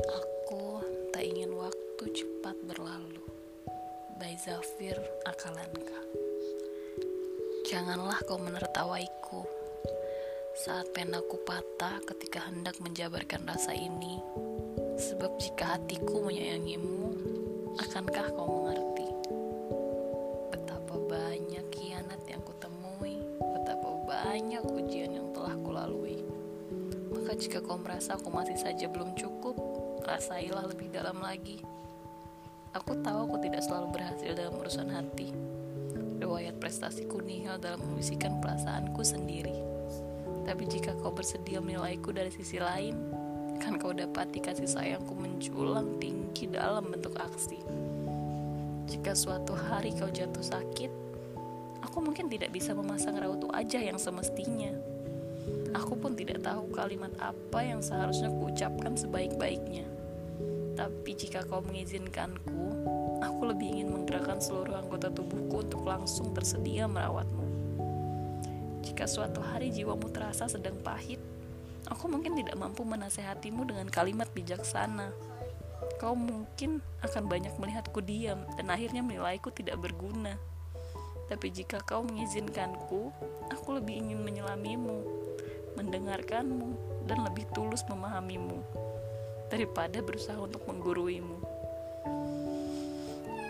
Aku tak ingin waktu cepat berlalu. By Zafir Akalanka Janganlah kau menertawaiku. Saat penaku patah ketika hendak menjabarkan rasa ini Sebab jika hatiku menyayangimu Akankah kau mengerti? Betapa banyak kianat yang kutemui Betapa banyak ujian yang telah kulalui. Maka jika kau merasa aku masih saja belum cukup Rasailah lebih dalam lagi Aku tahu aku tidak selalu berhasil dalam urusan hati. Riwayat prestasiku nihil dalam membisikkan perasaanku sendiri. Tapi jika kau bersedia menilaiku dari sisi lain, kan kau dapati kasih sayangku menjulang tinggi dalam bentuk aksi. Jika suatu hari kau jatuh sakit, aku mungkin tidak bisa memasang raut wajah yang semestinya. Aku pun tidak tahu kalimat apa yang seharusnya kuucapkan sebaik-baiknya tapi jika kau mengizinkanku, aku lebih ingin menggerakkan seluruh anggota tubuhku untuk langsung tersedia merawatmu. Jika suatu hari jiwamu terasa sedang pahit, aku mungkin tidak mampu menasehatimu dengan kalimat bijaksana. Kau mungkin akan banyak melihatku diam dan akhirnya menilaiku tidak berguna. Tapi jika kau mengizinkanku, aku lebih ingin menyelamimu, mendengarkanmu, dan lebih tulus memahamimu daripada berusaha untuk mengguruimu.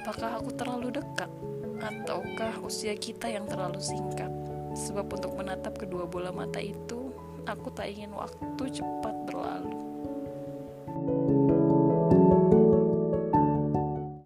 Apakah aku terlalu dekat, ataukah usia kita yang terlalu singkat? Sebab untuk menatap kedua bola mata itu, aku tak ingin waktu cepat berlalu. thank you